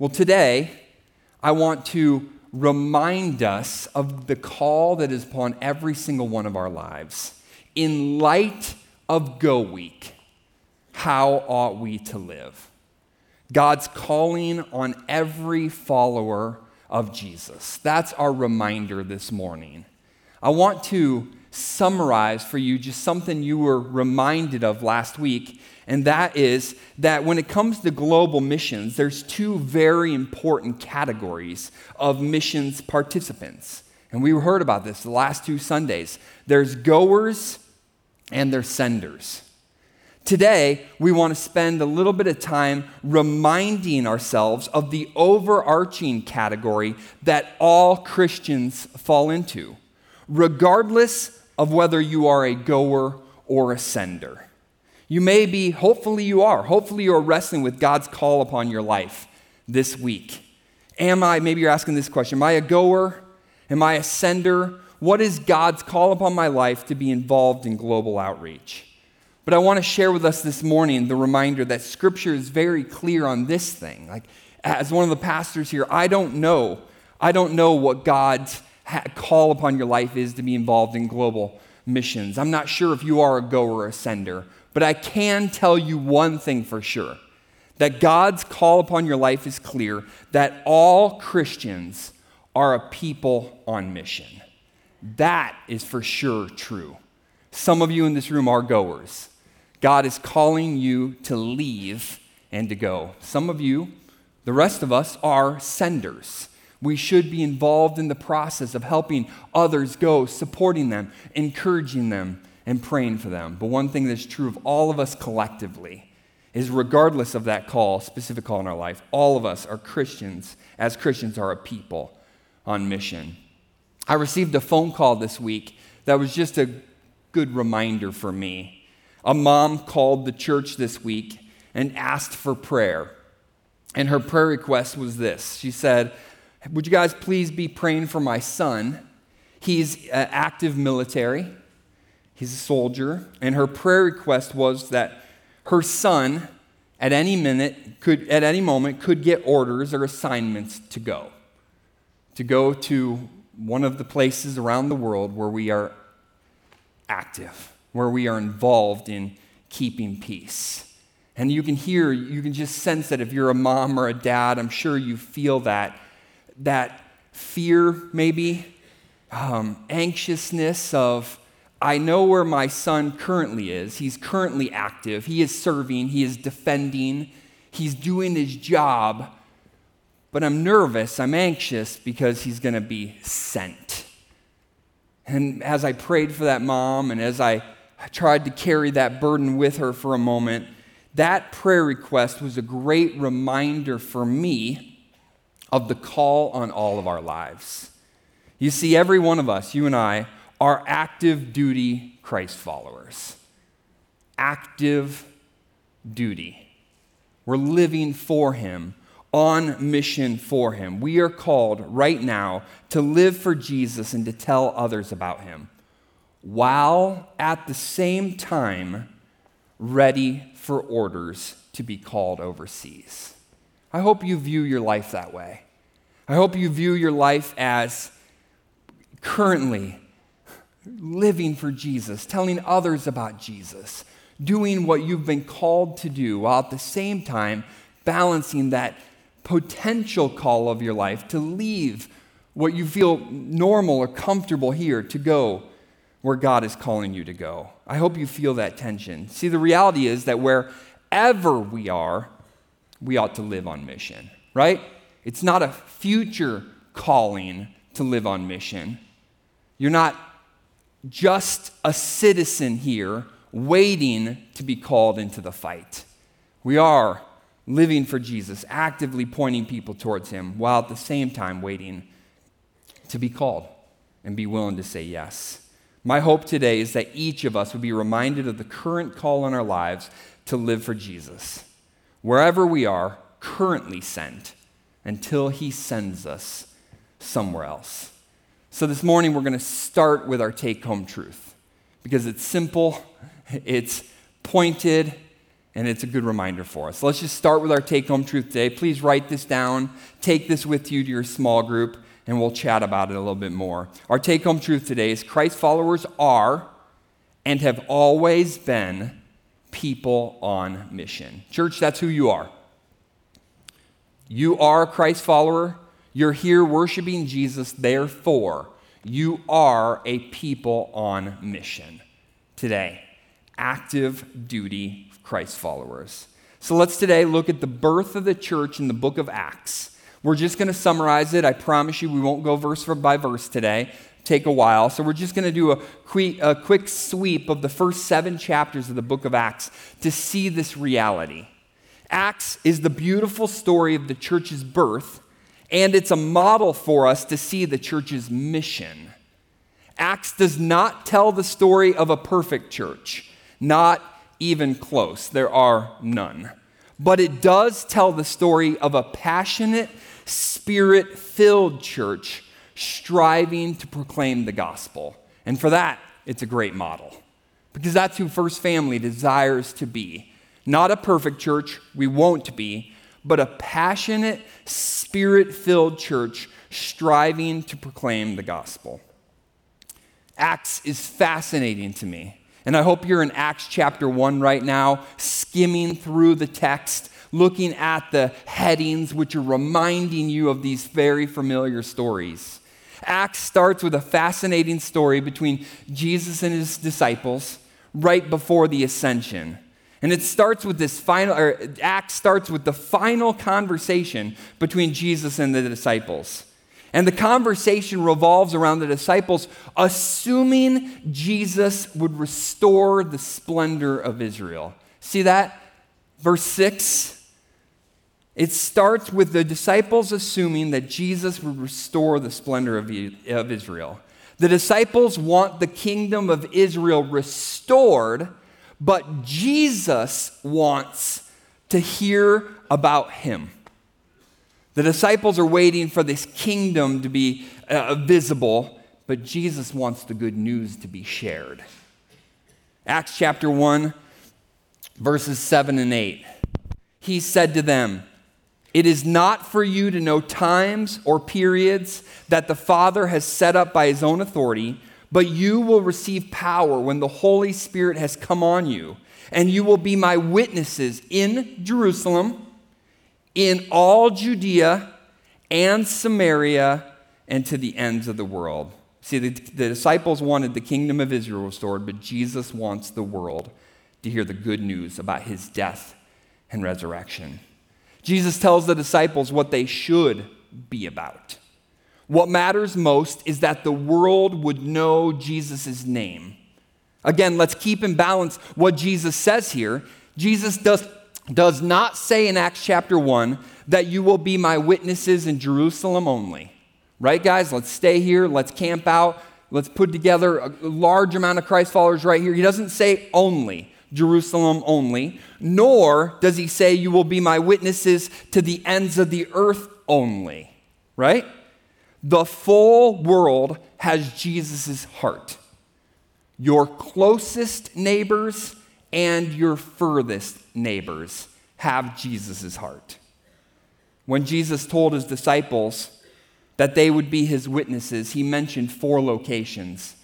Well, today, I want to remind us of the call that is upon every single one of our lives. In light of Go Week, how ought we to live? God's calling on every follower of Jesus. That's our reminder this morning. I want to summarize for you just something you were reminded of last week, and that is that when it comes to global missions, there's two very important categories of missions participants. And we heard about this the last two Sundays. There's goers and there's senders. Today, we want to spend a little bit of time reminding ourselves of the overarching category that all Christians fall into, regardless of whether you are a goer or a sender. You may be, hopefully, you are. Hopefully, you are wrestling with God's call upon your life this week. Am I, maybe you're asking this question Am I a goer? Am I a sender? What is God's call upon my life to be involved in global outreach? But I want to share with us this morning the reminder that Scripture is very clear on this thing. Like, as one of the pastors here, I don't know. I don't know what God's call upon your life is to be involved in global missions. I'm not sure if you are a goer or a sender, but I can tell you one thing for sure that God's call upon your life is clear that all Christians are a people on mission. That is for sure true. Some of you in this room are goers. God is calling you to leave and to go. Some of you, the rest of us, are senders. We should be involved in the process of helping others go, supporting them, encouraging them, and praying for them. But one thing that's true of all of us collectively is regardless of that call, specific call in our life, all of us are Christians, as Christians are a people on mission. I received a phone call this week that was just a good reminder for me a mom called the church this week and asked for prayer. And her prayer request was this She said, Would you guys please be praying for my son? He's uh, active military, he's a soldier. And her prayer request was that her son, at any minute, could, at any moment, could get orders or assignments to go. To go to one of the places around the world where we are active where we are involved in keeping peace. And you can hear, you can just sense that if you're a mom or a dad, I'm sure you feel that, that fear, maybe, um, anxiousness of, I know where my son currently is. He's currently active. He is serving. He is defending. He's doing his job. But I'm nervous. I'm anxious because he's going to be sent. And as I prayed for that mom and as I I tried to carry that burden with her for a moment. That prayer request was a great reminder for me of the call on all of our lives. You see, every one of us, you and I, are active duty Christ followers. Active duty. We're living for Him, on mission for Him. We are called right now to live for Jesus and to tell others about Him while at the same time ready for orders to be called overseas. I hope you view your life that way. I hope you view your life as currently living for Jesus, telling others about Jesus, doing what you've been called to do, while at the same time balancing that potential call of your life to leave what you feel normal or comfortable here to go where God is calling you to go. I hope you feel that tension. See, the reality is that wherever we are, we ought to live on mission, right? It's not a future calling to live on mission. You're not just a citizen here waiting to be called into the fight. We are living for Jesus, actively pointing people towards Him, while at the same time waiting to be called and be willing to say yes. My hope today is that each of us would be reminded of the current call in our lives to live for Jesus, wherever we are currently sent, until He sends us somewhere else. So this morning, we're going to start with our take home truth because it's simple, it's pointed, and it's a good reminder for us. Let's just start with our take home truth today. Please write this down, take this with you to your small group, and we'll chat about it a little bit more. Our take home truth today is Christ followers are and have always been people on mission. Church, that's who you are. You are a Christ follower. You're here worshiping Jesus, therefore, you are a people on mission today. Active duty Christ followers. So let's today look at the birth of the church in the book of Acts. We're just going to summarize it. I promise you we won't go verse by verse today. Take a while. So we're just going to do a quick, a quick sweep of the first seven chapters of the book of Acts to see this reality. Acts is the beautiful story of the church's birth, and it's a model for us to see the church's mission. Acts does not tell the story of a perfect church, not even close. There are none. But it does tell the story of a passionate, spirit filled church striving to proclaim the gospel. And for that, it's a great model. Because that's who First Family desires to be. Not a perfect church, we won't be, but a passionate, spirit filled church striving to proclaim the gospel. Acts is fascinating to me. And I hope you're in Acts chapter 1 right now, skimming through the text, looking at the headings, which are reminding you of these very familiar stories. Acts starts with a fascinating story between Jesus and his disciples right before the ascension. And it starts with this final, or Acts starts with the final conversation between Jesus and the disciples. And the conversation revolves around the disciples assuming Jesus would restore the splendor of Israel. See that? Verse 6. It starts with the disciples assuming that Jesus would restore the splendor of, Israel. The disciples want the kingdom of Israel restored, but Jesus wants to hear about him. The disciples are waiting for this kingdom to be uh, visible, but Jesus wants the good news to be shared. Acts chapter 1, verses 7 and 8. He said to them, It is not for you to know times or periods that the Father has set up by his own authority, but you will receive power when the Holy Spirit has come on you, and you will be my witnesses in Jerusalem in all Judea and Samaria and to the ends of the world. See, the, the, disciples wanted the kingdom of Israel restored, but Jesus wants the world to hear the good news about his death and resurrection. Jesus tells the disciples what they should be about. What matters most is that the world would know Jesus' name. Again, let's keep in balance what Jesus says here. Jesus does does not say in Acts chapter 1 that you will be my witnesses in Jerusalem only. Right, guys? Let's stay here. Let's camp out. Let's put together a large amount of Christ followers right here. He doesn't say only, Jerusalem only, nor does he say you will be my witnesses to the ends of the earth only. Right? The full world has Jesus' heart. Your closest neighbors and your furthest neighbors have Jesus' heart. When Jesus told his disciples that they would be his witnesses, he mentioned four locations.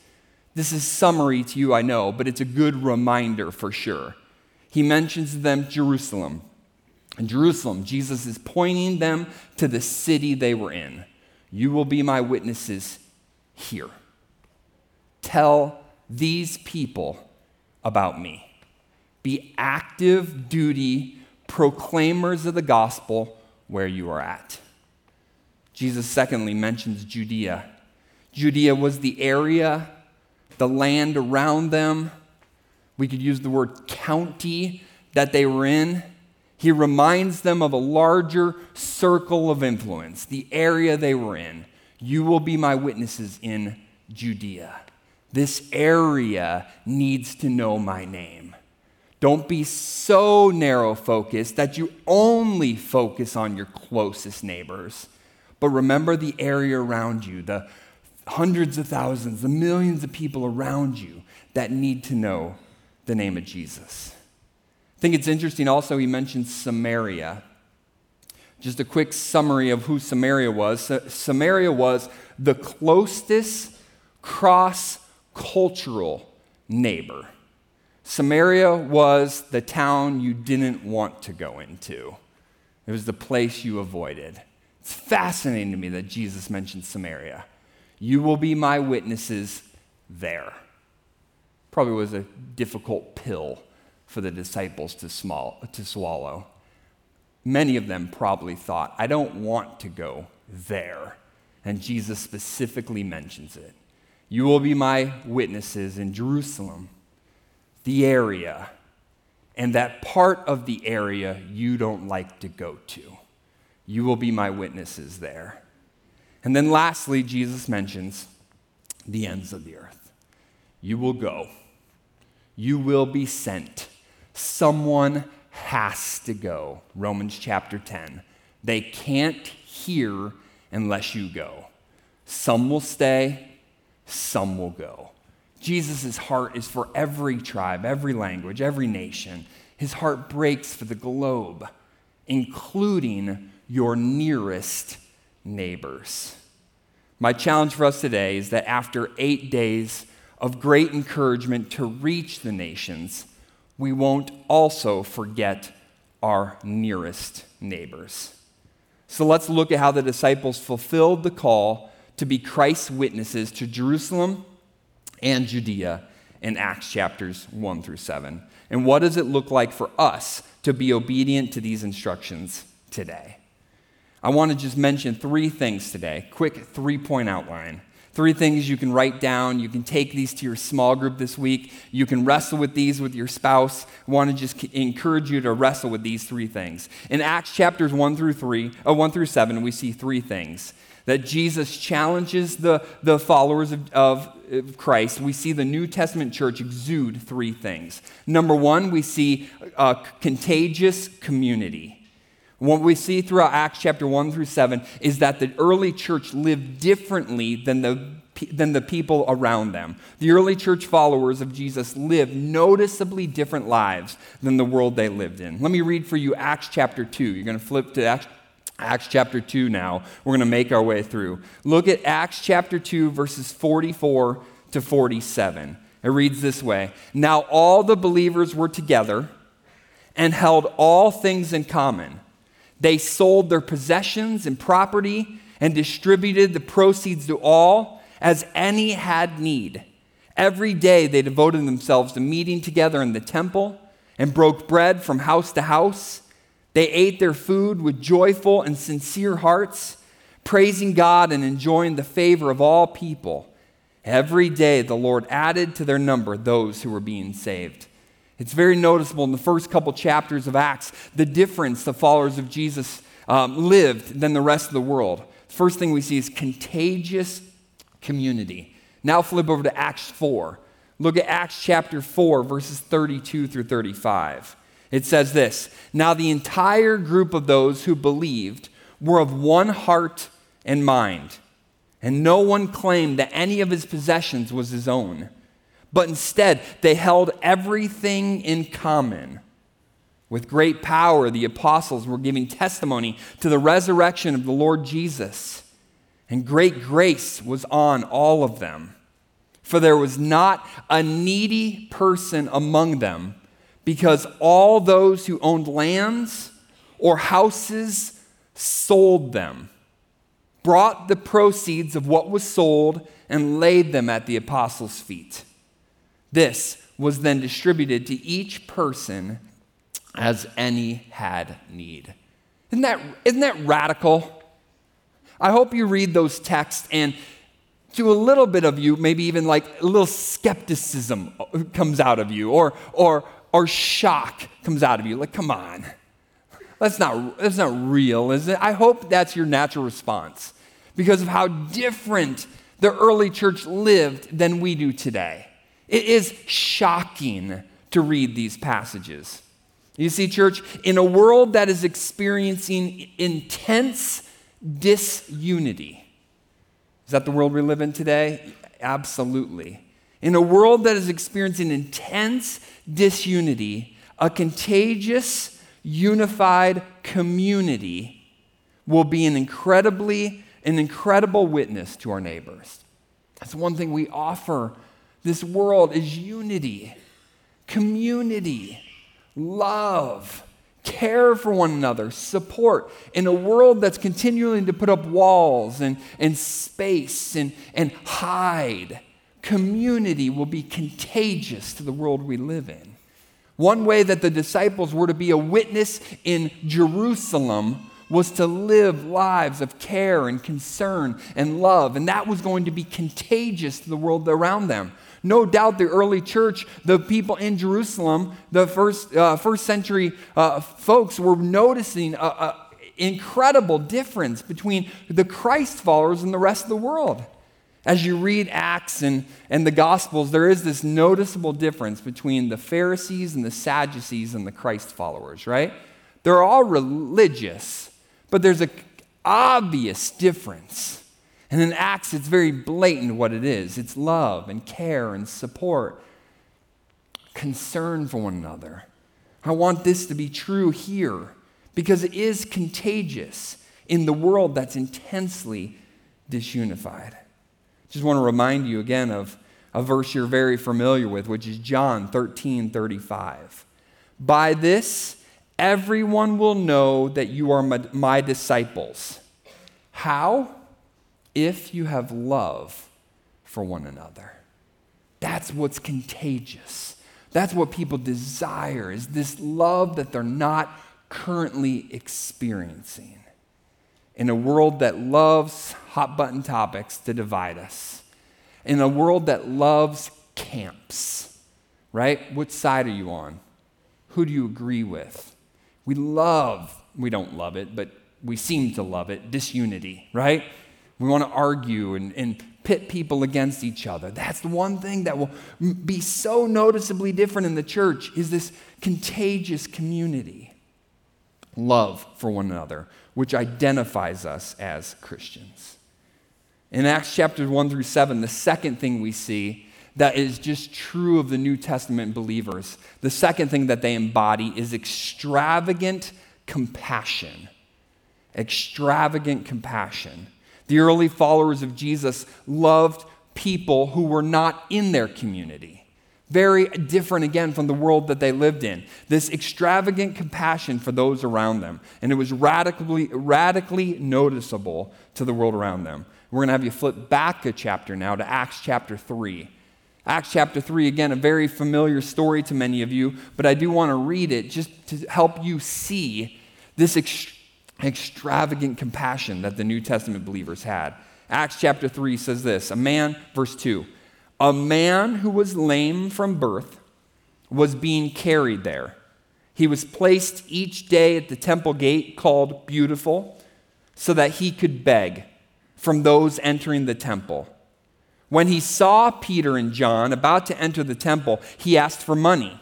This is summary to you, I know, but it's a good reminder for sure. He mentions them Jerusalem. In Jerusalem, Jesus is pointing them to the city they were in. You will be my witnesses here. Tell these people about me. Be active duty proclaimers of the gospel where you are at. Jesus, secondly, mentions Judea. Judea was the area, the land around them. We could use the word county that they were in. He reminds them of a larger circle of influence, the area they were in. You will be my witnesses in Judea. This area needs to know my name. Don't be so narrow focused that you only focus on your closest neighbors. But remember the area around you, the hundreds of thousands, the millions of people around you that need to know the name of Jesus. I think it's interesting also, he mentions Samaria. Just a quick summary of who Samaria was. Samaria was the closest cross cultural neighbor. Samaria was the town you didn't want to go into, it was the place you avoided. It's fascinating to me that Jesus mentioned Samaria. You will be my witnesses there. Probably was a difficult pill for the disciples to, small, to swallow. Many of them probably thought, I don't want to go there. And Jesus specifically mentions it. You will be my witnesses in Jerusalem, the area, and that part of the area you don't like to go to. You will be my witnesses there. And then lastly, Jesus mentions the ends of the earth. You will go, you will be sent. Someone has to go. Romans chapter 10. They can't hear unless you go. Some will stay, some will go. Jesus' heart is for every tribe, every language, every nation. His heart breaks for the globe, including your nearest neighbors. My challenge for us today is that after eight days of great encouragement to reach the nations, we won't also forget our nearest neighbors. So let's look at how the disciples fulfilled the call to be Christ's witnesses to Jerusalem and Judea in Acts chapters 1 through 7. And what does it look like for us to be obedient to these instructions today? I want to just mention three things today, quick three point outline. Three things you can write down. You can take these to your small group this week. You can wrestle with these with your spouse. I want to just encourage you to wrestle with these three things. In Acts chapters 1 through 3, uh, 1 through 7, we see three things that Jesus challenges the, the followers of, of, Christ, we see the New Testament church exude three things. Number one, we see a contagious community. What we see throughout Acts chapter 1 through 7 is that the early church lived differently than the, than the people around them. The early church followers of Jesus lived noticeably different lives than the world they lived in. Let me read for you Acts chapter 2. You're going to flip to Acts, Acts chapter 2 now. We're going to make our way through. Look at Acts chapter 2, verses 44 to 47. It reads this way Now all the believers were together and held all things in common. They sold their possessions and property and distributed the proceeds to all as any had need. Every day they devoted themselves to meeting together in the temple and broke bread from house to house. They ate their food with joyful and sincere hearts, praising God and enjoying the favor of all people. Every day the Lord added to their number those who were being saved. It's very noticeable in the first couple chapters of Acts the difference the followers of Jesus um, lived than the rest of the world. First thing we see is contagious community. Now flip over to Acts 4. Look at Acts chapter 4, verses 32 through 35. It says this Now the entire group of those who believed were of one heart and mind, and no one claimed that any of his possessions was his own but instead they held everything in common. With great power, the apostles were giving testimony to the resurrection of the Lord Jesus, and great grace was on all of them. For there was not a needy person among them, because all those who owned lands or houses sold them, brought the proceeds of what was sold, and laid them at the apostles' feet. This was then distributed to each person as any had need. Isn't that, isn't that radical? I hope you read those texts and to a little bit of you, maybe even like a little skepticism comes out of you or, or, or shock comes out of you. Like, come on. That's not, that's not real, is it? I hope that's your natural response because of how different the early church lived than we do today. It is shocking to read these passages. You see, church, in a world that is experiencing intense disunity, is that the world we live in today? Absolutely. In a world that is experiencing intense disunity, a contagious, unified community will be an incredibly, an incredible witness to our neighbors. That's one thing we offer this world is unity, community, love, care for one another, support. In a world that's continuing to put up walls and, and space and, and hide, community will be contagious to the world we live in. One way that the disciples were to be a witness in Jerusalem was to live lives of care and concern and love, and that was going to be contagious to the world around them. No doubt the early church, the people in Jerusalem, the first, uh, first century uh, folks were noticing an incredible difference between the Christ followers and the rest of the world. As you read Acts and, and the Gospels, there is this noticeable difference between the Pharisees and the Sadducees and the Christ followers, right? They're all religious, but there's an obvious difference. And in Acts, it's very blatant what it is it's love and care and support, concern for one another. I want this to be true here because it is contagious in the world that's intensely disunified. Just want to remind you again of a verse you're very familiar with, which is John 13 35. By this, everyone will know that you are my, my disciples. How? If you have love for one another. That's what's contagious. That's what people desire is this love that they're not currently experiencing. In a world that loves hot button topics to divide us. In a world that loves camps, right? Which side are you on? Who do you agree with? We love, we don't love it, but we seem to love it, disunity, right? We want to argue and, and pit people against each other. That's the one thing that will be so noticeably different in the church is this contagious community. Love for one another, which identifies us as Christians. In Acts chapters 1 through 7, the second thing we see that is just true of the New Testament believers, the second thing that they embody is extravagant compassion. Extravagant compassion. The early followers of Jesus loved people who were not in their community. Very different again from the world that they lived in. This extravagant compassion for those around them. And it was radically, radically noticeable to the world around them. We're going to have you flip back a chapter now to Acts chapter 3. Acts chapter 3, again, a very familiar story to many of you, but I do want to read it just to help you see this extravagant compassion that the New Testament believers had. Acts chapter 3 says this A man, verse 2, a man who was lame from birth was being carried there. He was placed each day at the temple gate called Beautiful so that he could beg from those entering the temple. When he saw Peter and John about to enter the temple, he asked for money.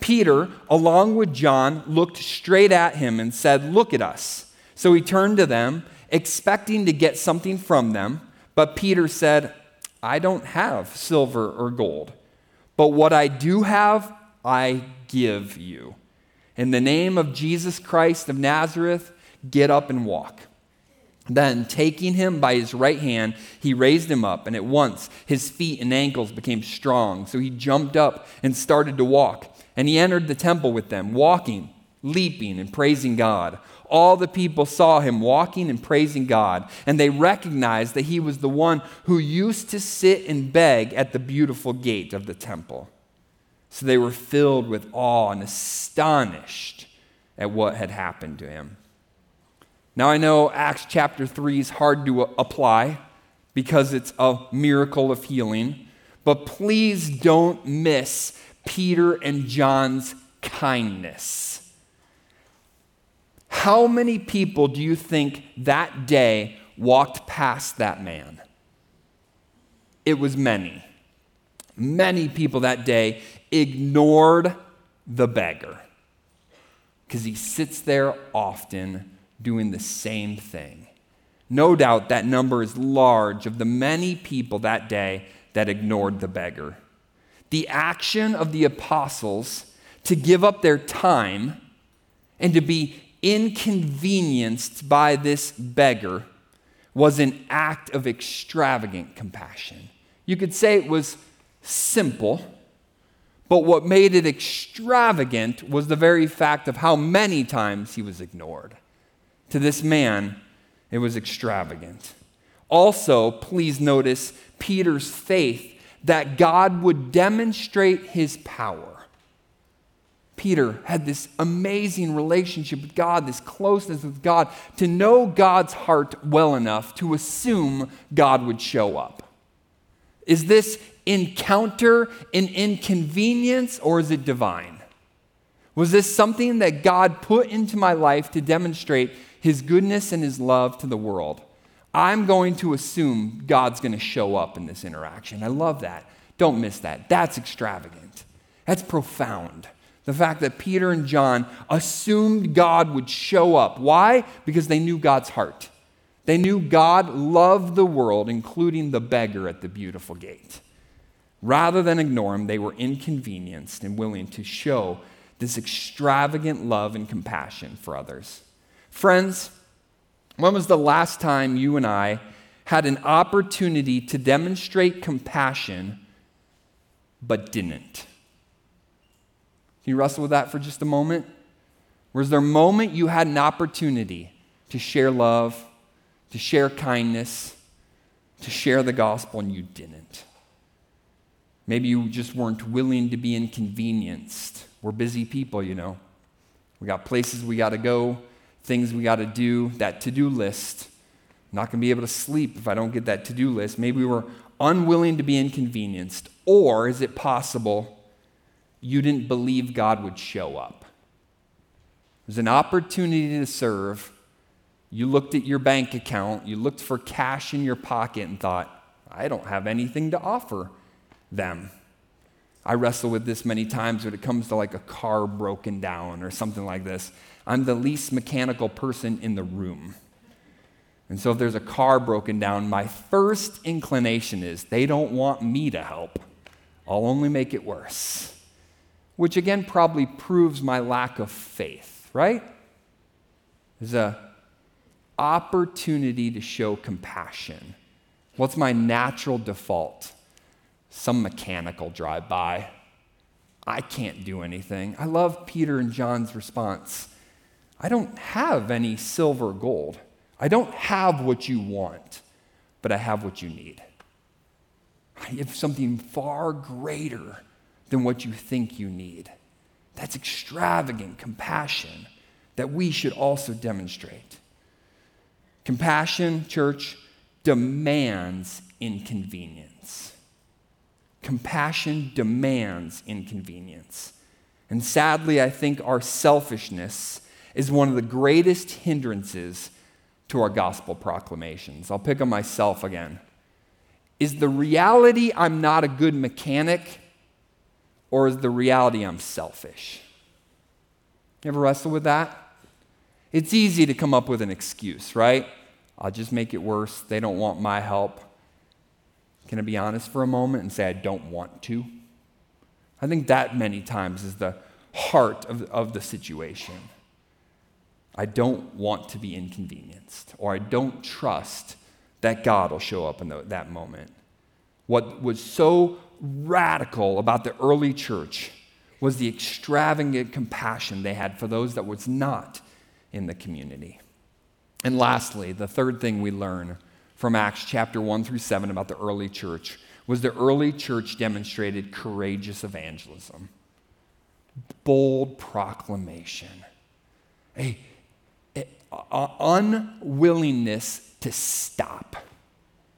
Peter, along with John, looked straight at him and said, Look at us. So he turned to them, expecting to get something from them. But Peter said, I don't have silver or gold, but what I do have, I give you. In the name of Jesus Christ of Nazareth, get up and walk. Then, taking him by his right hand, he raised him up, and at once his feet and ankles became strong. So he jumped up and started to walk. And he entered the temple with them, walking, leaping, and praising God. All the people saw him walking and praising God, and they recognized that he was the one who used to sit and beg at the beautiful gate of the temple. So they were filled with awe and astonished at what had happened to him. Now, I know Acts chapter 3 is hard to apply because it's a miracle of healing, but please don't miss Peter and John's kindness. How many people do you think that day walked past that man? It was many. Many people that day ignored the beggar because he sits there often doing the same thing. No doubt that number is large of the many people that day that ignored the beggar. The action of the apostles to give up their time and to be inconvenienced by this beggar was an act of extravagant compassion. You could say it was simple, but what made it extravagant was the very fact of how many times he was ignored. To this man, it was extravagant. Also, please notice Peter's faith that God would demonstrate his power. Peter had this amazing relationship with God, this closeness with God, to know God's heart well enough to assume God would show up. Is this encounter an inconvenience or is it divine? Was this something that God put into my life to demonstrate his goodness and his love to the world? I'm going to assume God's going to show up in this interaction. I love that. Don't miss that. That's extravagant. That's profound. The fact that Peter and John assumed God would show up. Why? Because they knew God's heart. They knew God loved the world, including the beggar at the beautiful gate. Rather than ignore him, they were inconvenienced and willing to show this extravagant love and compassion for others. Friends, when was the last time you and I had an opportunity to demonstrate compassion but didn't? Can you wrestle with that for just a moment? Was there a moment you had an opportunity to share love, to share kindness, to share the gospel, and you didn't? Maybe you just weren't willing to be inconvenienced. We're busy people, you know. We got places we got to go, things we got to do, that to do list. I'm not going to be able to sleep if I don't get that to do list. Maybe we were unwilling to be inconvenienced. Or is it possible you didn't believe God would show up. There's an opportunity to serve. You looked at your bank account, you looked for cash in your pocket and thought, I don't have anything to offer them. I wrestle with this many times when it comes to like a car broken down or something like this. I'm the least mechanical person in the room. And so if there's a car broken down, my first inclination is they don't want me to help. I'll only make it worse which again probably proves my lack of faith, right? There's a opportunity to show compassion. What's my natural default? Some mechanical drive by. I can't do anything. I love Peter and John's response. I don't have any silver or gold. I don't have what you want, but I have what you need. I have something far greater than what you think you need. That's extravagant compassion that we should also demonstrate. Compassion, church, demands inconvenience. Compassion demands inconvenience. And sadly, I think our selfishness is one of the greatest hindrances to our gospel proclamations. I'll pick on myself again. Is the reality I'm not a good mechanic or is the reality I'm selfish? You ever wrestle with that? It's easy to come up with an excuse, right? I'll just make it worse. They don't want my help. Can I be honest for a moment and say I don't want to? I think that many times is the heart of, of the situation. I don't want to be inconvenienced, or I don't trust that God will show up in the, that moment. What was so radical about the early church was the extravagant compassion they had for those that was not in the community. And lastly, the third thing we learn from Acts chapter 1 through 7 about the early church was the early church demonstrated courageous evangelism, bold proclamation, a, a, a unwillingness to stop.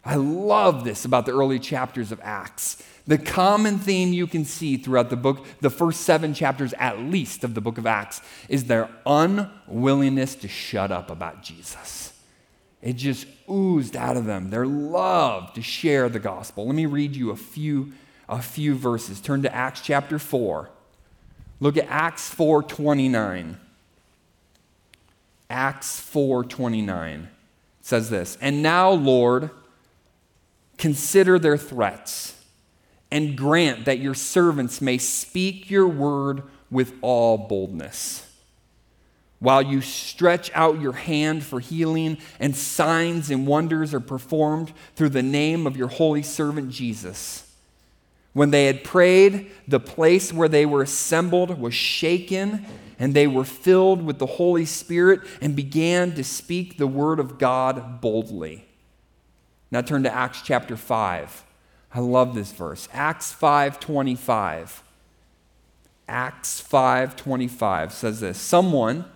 I love this about the early chapters of Acts. The common theme you can see throughout the book, the first seven chapters at least of the book of Acts, is their unwillingness to shut up about Jesus. It just oozed out of them, their love to share the gospel. Let me read you a few, a few verses. Turn to Acts chapter 4. Look at Acts 4:29. Acts 4:29 says this, "And now, Lord, consider their threats." and grant that your servants may speak your word with all boldness. While you stretch out your hand for healing, and signs and wonders are performed through the name of your holy servant Jesus. When they had prayed, the place where they were assembled was shaken, and they were filled with the Holy Spirit and began to speak the word of God boldly. Now turn to Acts chapter 5. I love this verse. Acts 5:25. Acts 5:25 says this. Someone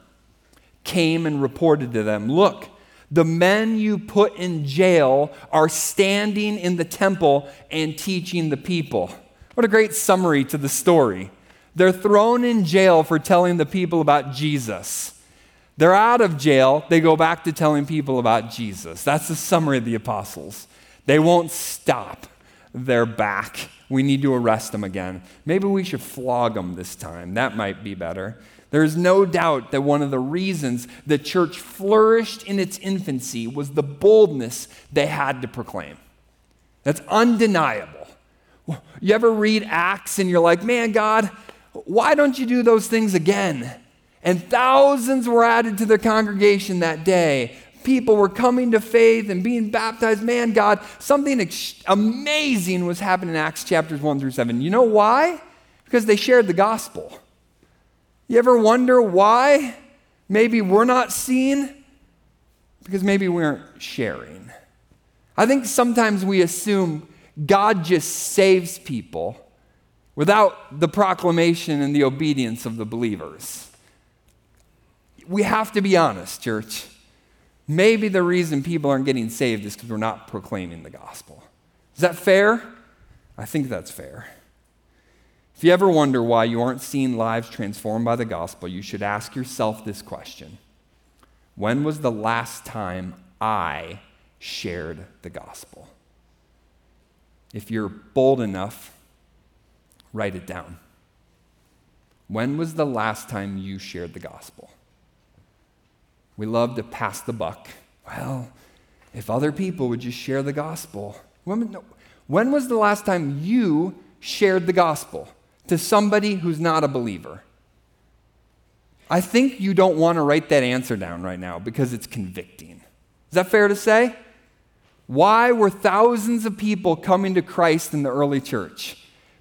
came and reported to them, "Look, the men you put in jail are standing in the temple and teaching the people. What a great summary to the story. They're thrown in jail for telling the people about Jesus. They're out of jail, they go back to telling people about Jesus. That's the summary of the apostles. They won't stop. They're back. We need to arrest them again. Maybe we should flog them this time. That might be better. There is no doubt that one of the reasons the church flourished in its infancy was the boldness they had to proclaim. That's undeniable. You ever read Acts and you're like, man, God, why don't you do those things again? And thousands were added to the congregation that day. People were coming to faith and being baptized. Man, God, something ex- amazing was happening in Acts chapters 1 through 7. You know why? Because they shared the gospel. You ever wonder why maybe we're not seen? Because maybe we aren't sharing. I think sometimes we assume God just saves people without the proclamation and the obedience of the believers. We have to be honest, church. Maybe the reason people aren't getting saved is because we're not proclaiming the gospel. Is that fair? I think that's fair. If you ever wonder why you aren't seeing lives transformed by the gospel, you should ask yourself this question When was the last time I shared the gospel? If you're bold enough, write it down. When was the last time you shared the gospel? We love to pass the buck. Well, if other people would just share the gospel. When, was the last time you shared the gospel? To somebody who's not a believer? I think you don't want to write that answer down right now because it's convicting. Is that fair to say? Why were thousands of people coming to Christ in the early church?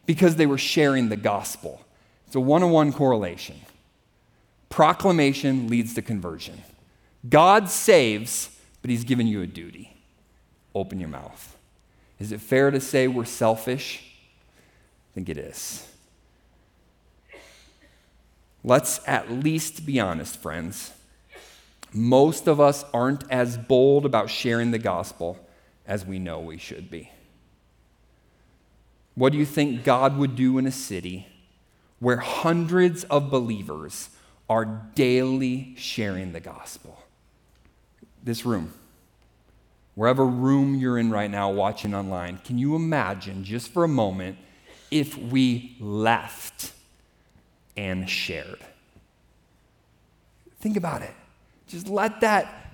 Because they were sharing the gospel. It's a one on one correlation. Proclamation leads to conversion. God saves, but He's given you a duty. Open your mouth. Is it fair to say we're selfish? I think it is. Let's at least be honest, friends. Most of us aren't as bold about sharing the gospel as we know we should be. What do you think God would do in a city where hundreds of believers are daily sharing the gospel? This room, wherever room you're in right now watching online, can you imagine just for a moment if we left? And shared. Think about it. Just let that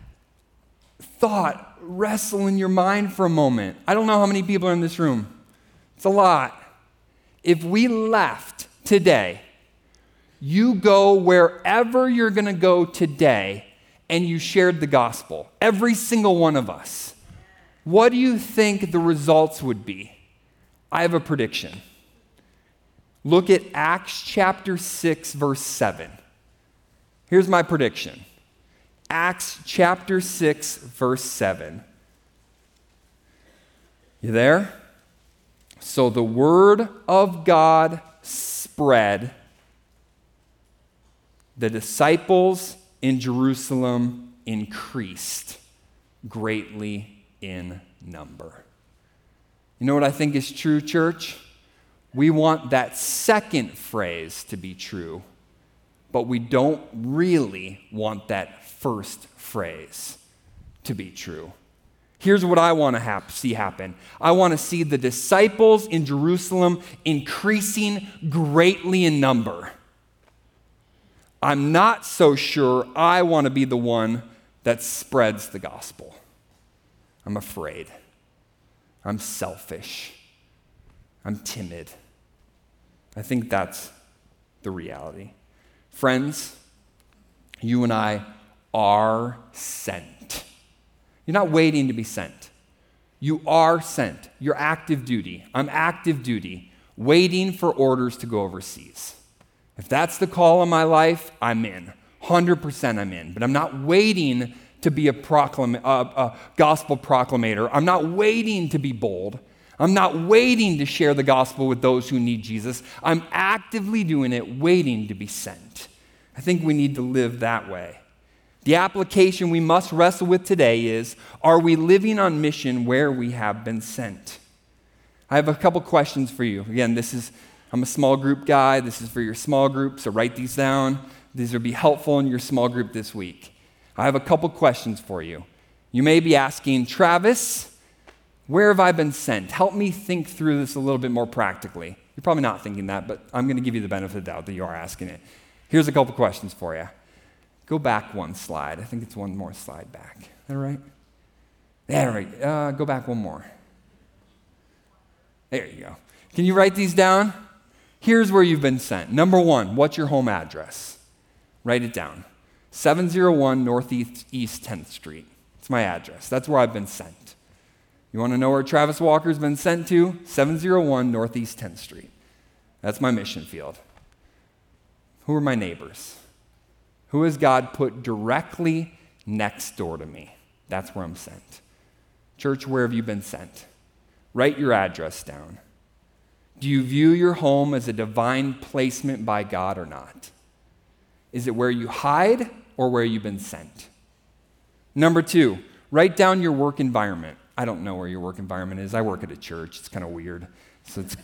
thought wrestle in your mind for a moment. I don't know how many people are in this room, it's a lot. If we left today, you go wherever you're going to go today and you shared the gospel, every single one of us, what do you think the results would be? I have a prediction. Look at Acts chapter 6, verse 7. Here's my prediction Acts chapter 6, verse 7. You there? So the word of God spread. The disciples in Jerusalem increased greatly in number. You know what I think is true, church? We want that second phrase to be true, but we don't really want that first phrase to be true. Here's what I want to hap- see happen I want to see the disciples in Jerusalem increasing greatly in number. I'm not so sure I want to be the one that spreads the gospel. I'm afraid. I'm selfish. I'm timid. I think that's the reality. Friends, you and I are sent. You're not waiting to be sent. You are sent. You're active duty. I'm active duty, waiting for orders to go overseas. If that's the call in my life, I'm in. 100% I'm in. But I'm not waiting to be a, a, uh, a gospel proclamator. I'm not waiting to be bold. I'm not waiting to share the gospel with those who need Jesus. I'm actively doing it, waiting to be sent. I think we need to live that way. The application we must wrestle with today is Are we living on mission where we have been sent? I have a couple questions for you. Again, this is, I'm a small group guy. This is for your small group, so write these down. These will be helpful in your small group this week. I have a couple questions for you. You may be asking, Travis, where have I been sent? Help me think through this a little bit more practically. You're probably not thinking that, but I'm going to give you the benefit of the doubt that you are asking it. Here's a couple questions for you. Go back one slide. I think it's one more slide back. Is that right? There we go. Uh, go back one more. There you go. Can you write these down? Here's where you've been sent. Number one, what's your home address? Write it down. 701 Northeast East 10th Street. It's my address. That's where I've been sent. You want to know where Travis Walker's been sent to? 701 Northeast 10th Street. That's my mission field. Who are my neighbors? Who has God put directly next door to me? That's where I'm sent. Church, where have you been sent? Write your address down. Do you view your home as a divine placement by God or not? Is it where you hide or where you've been sent? Number two, write down your work environment. I don't know where your work environment is. I work at a church. It's kind of weird. So it's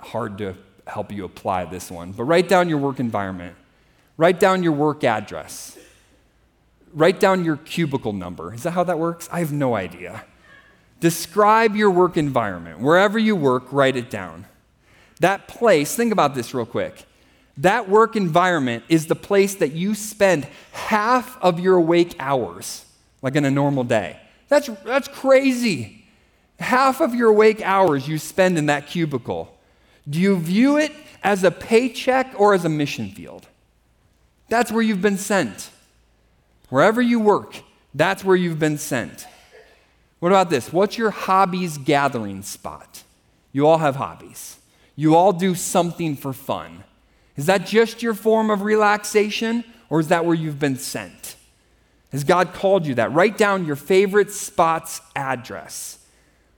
hard to help you apply this one. But write down your work environment. Write down your work address. Write down your cubicle number. Is that how that works? I have no idea. Describe your work environment. Wherever you work, write it down. That place, think about this real quick. That work environment is the place that you spend half of your awake hours, like in a normal day. That's, that's crazy. Half of your awake hours you spend in that cubicle. Do you view it as a paycheck or as a mission field? That's where you've been sent. Wherever you work, that's where you've been sent. What about this? What's your hobbies gathering spot? You all have hobbies. You all do something for fun. Is that just your form of relaxation, or is that where you've been sent? Has God called you that? Write down your favorite spot's address.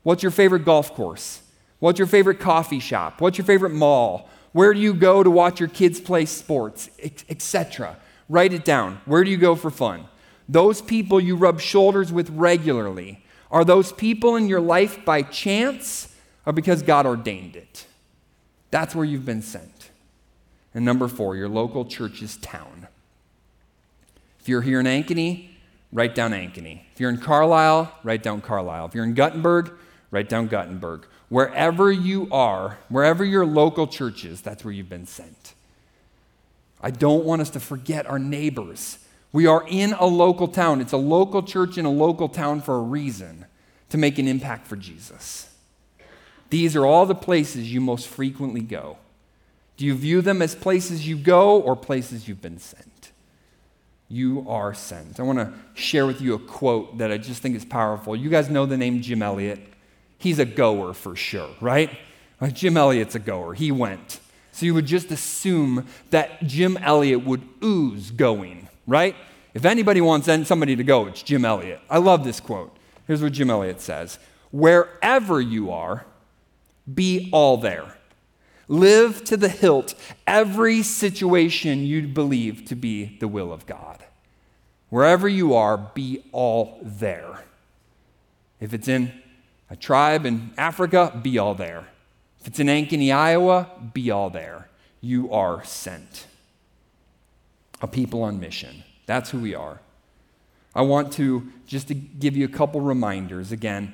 What's your favorite golf course? What's your favorite coffee shop? What's your favorite mall? Where do you go to watch your kids play sports, etc.? Write it down. Where do you go for fun? Those people you rub shoulders with regularly, are those people in your life by chance or because God ordained it? That's where you've been sent. And number four, your local church's town. If you're here in Ankeny, write down Ankeny. If you're in Carlisle, write down Carlisle. If you're in Guttenberg, write down Guttenberg. Wherever you are, wherever your local church is, that's where you've been sent. I don't want us to forget our neighbors. We are in a local town. It's a local church in a local town for a reason to make an impact for Jesus. These are all the places you most frequently go. Do you view them as places you go or places you've been sent? You are sent. I want to share with you a quote that I just think is powerful. You guys know the name Jim Elliot. He's a goer for sure, right? Jim Elliot's a goer. He went. So you would just assume that Jim Elliot would ooze going, right? If anybody wants somebody to go, it's Jim Elliot. I love this quote. Here's what Jim Elliot says Wherever you are, be all there. Live to the hilt every situation you believe to be the will of God. Wherever you are, be all there. If it's in a tribe in Africa, be all there. If it's in Ankeny, Iowa, be all there. You are sent. A people on mission. That's who we are. I want to just to give you a couple reminders. Again,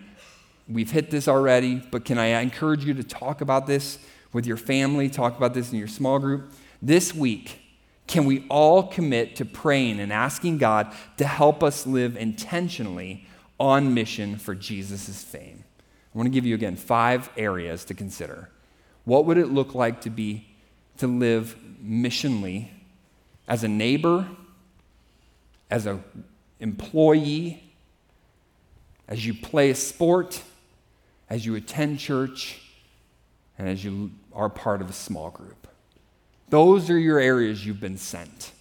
we've hit this already, but can I encourage you to talk about this with your family, talk about this in your small group. This week, can we all commit to praying and asking God to help us live intentionally on mission for Jesus' fame? I want to give you again five areas to consider. What would it look like to be to live missionally as a neighbor, as an employee, as you play a sport, as you attend church, and as you are part of a small group. Those are your areas you've been sent.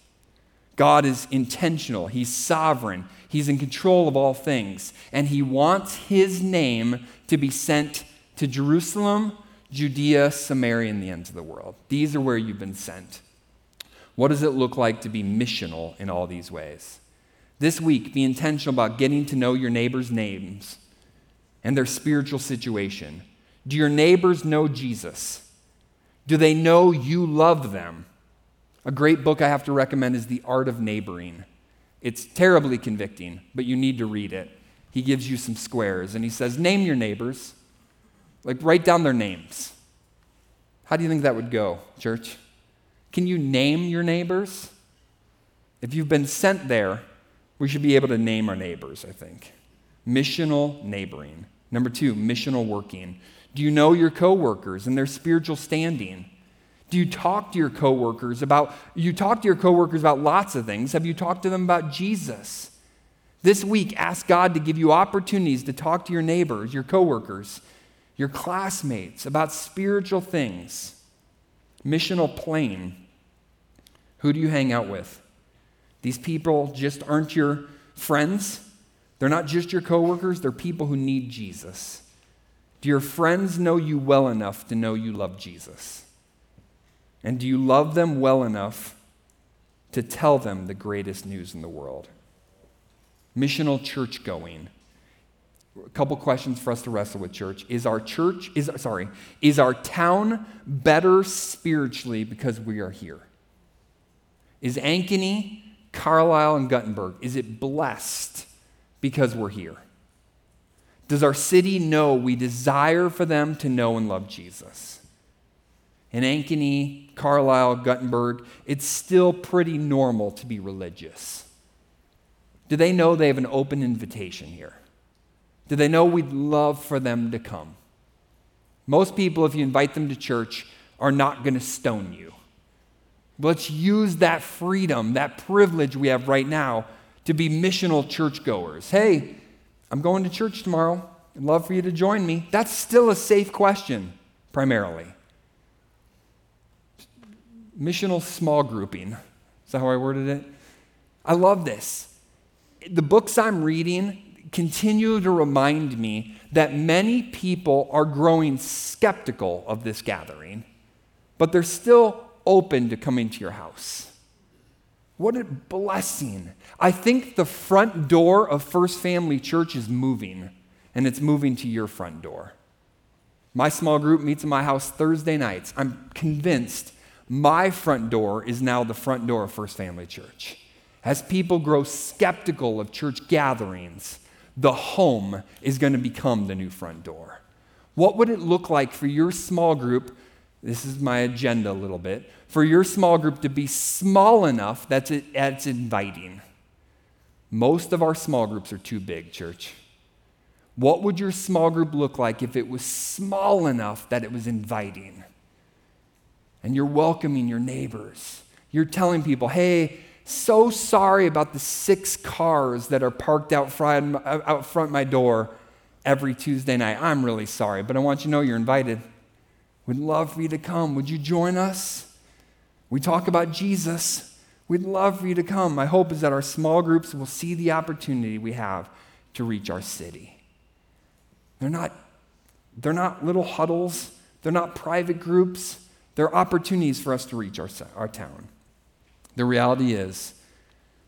God is intentional, He's sovereign, He's in control of all things, and He wants His name to be sent to Jerusalem, Judea, Samaria, and the ends of the world. These are where you've been sent. What does it look like to be missional in all these ways? This week, be intentional about getting to know your neighbors' names and their spiritual situation. Do your neighbors know Jesus? Do they know you love them? A great book I have to recommend is The Art of Neighboring. It's terribly convicting, but you need to read it. He gives you some squares and he says, Name your neighbors. Like, write down their names. How do you think that would go, church? Can you name your neighbors? If you've been sent there, we should be able to name our neighbors, I think. Missional neighboring. Number two, missional working. Do you know your coworkers and their spiritual standing? Do you talk to your coworkers about you talk to your coworkers about lots of things? Have you talked to them about Jesus? This week ask God to give you opportunities to talk to your neighbors, your coworkers, your classmates about spiritual things. Missional plane. Who do you hang out with? These people just aren't your friends. They're not just your coworkers, they're people who need Jesus. Do your friends know you well enough to know you love Jesus? And do you love them well enough to tell them the greatest news in the world? Missional church going. A couple questions for us to wrestle with church. Is our church is sorry, is our town better spiritually because we are here? Is Ankeny, Carlisle, and Guttenberg, is it blessed because we're here? Does our city know we desire for them to know and love Jesus? In Ankeny, Carlisle, Guttenberg, it's still pretty normal to be religious. Do they know they have an open invitation here? Do they know we'd love for them to come? Most people, if you invite them to church, are not going to stone you. Let's use that freedom, that privilege we have right now to be missional churchgoers. Hey, I'm going to church tomorrow. I'd love for you to join me. That's still a safe question, primarily. Missional small grouping. Is that how I worded it? I love this. The books I'm reading continue to remind me that many people are growing skeptical of this gathering, but they're still open to coming to your house. What a blessing. I think the front door of First Family Church is moving, and it's moving to your front door. My small group meets in my house Thursday nights. I'm convinced my front door is now the front door of First Family Church. As people grow skeptical of church gatherings, the home is going to become the new front door. What would it look like for your small group this is my agenda a little bit, for your small group to be small enough that it's inviting. Most of our small groups are too big, church. What would your small group look like if it was small enough that it was inviting? And you're welcoming your neighbors. You're telling people, hey, so sorry about the six cars that are parked out front, out front my door every Tuesday night. I'm really sorry, but I want you to know you're invited. We'd love for you to come. Would you join us? We talk about Jesus. We'd love for you to come. My hope is that our small groups will see the opportunity we have to reach our city. They're not, they're not little huddles, they're not private groups, they're opportunities for us to reach our, our town. The reality is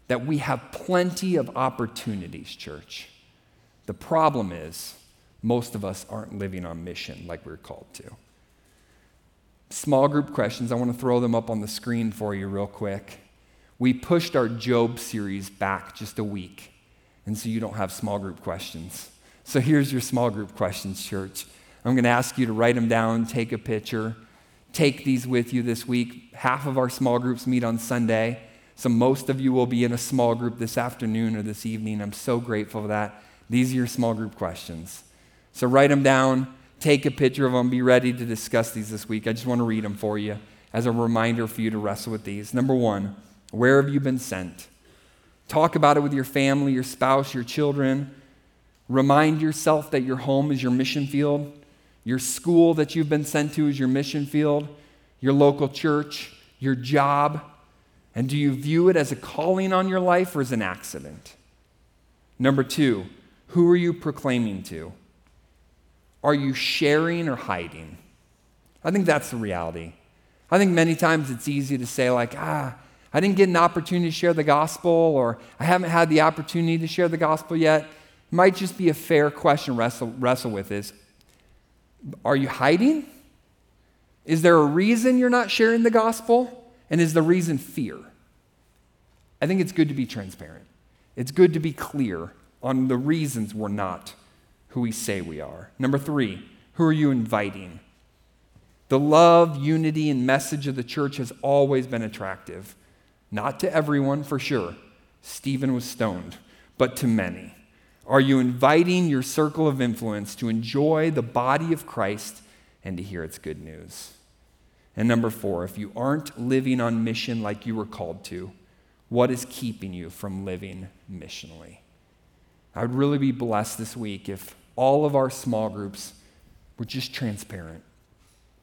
that we have plenty of opportunities, church. The problem is, most of us aren't living on mission like we're called to small group questions. I want to throw them up on the screen for you real quick. We pushed our Job series back just a week, and so you don't have small group questions. So here's your small group questions, church. I'm going to ask you to write them down, take a picture, take these with you this week. Half of our small groups meet on Sunday, so most of you will be in a small group this afternoon or this evening. I'm so grateful for that. These are your small group questions. So write them down take a picture of them, be ready to discuss these this week. I just want to read them for you as a reminder for you to wrestle with these. Number one, where have you been sent? Talk about it with your family, your spouse, your children. Remind yourself that your home is your mission field, your school that you've been sent to is your mission field, your local church, your job. And do you view it as a calling on your life or as an accident? Number two, who are you proclaiming to? Are you sharing or hiding? I think that's the reality. I think many times it's easy to say, like, ah, I didn't get an opportunity to share the gospel, or I haven't had the opportunity to share the gospel yet. It might just be a fair question to wrestle, wrestle with is are you hiding? Is there a reason you're not sharing the gospel? And is the reason fear? I think it's good to be transparent. It's good to be clear on the reasons we're not who we say we are. Number three, who are you inviting? The love, unity, and message of the church has always been attractive. Not to everyone, for sure. Stephen was stoned, but to many. Are you inviting your circle of influence to enjoy the body of Christ and to hear its good news? And number four, if you aren't living on mission like you were called to, what is keeping you from living missionally? I would really be blessed this week if all of our small groups were just transparent.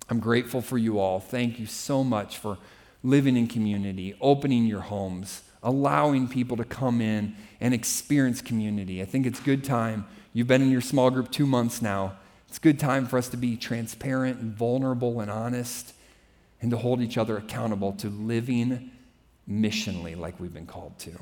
I'm grateful for you all. Thank you so much for living in community, opening your homes, allowing people to come in and experience community. I think it's good time. You've been in your small group two months now. It's good time for us to be transparent and vulnerable and honest and to hold each other accountable to living missionally like we've been called to.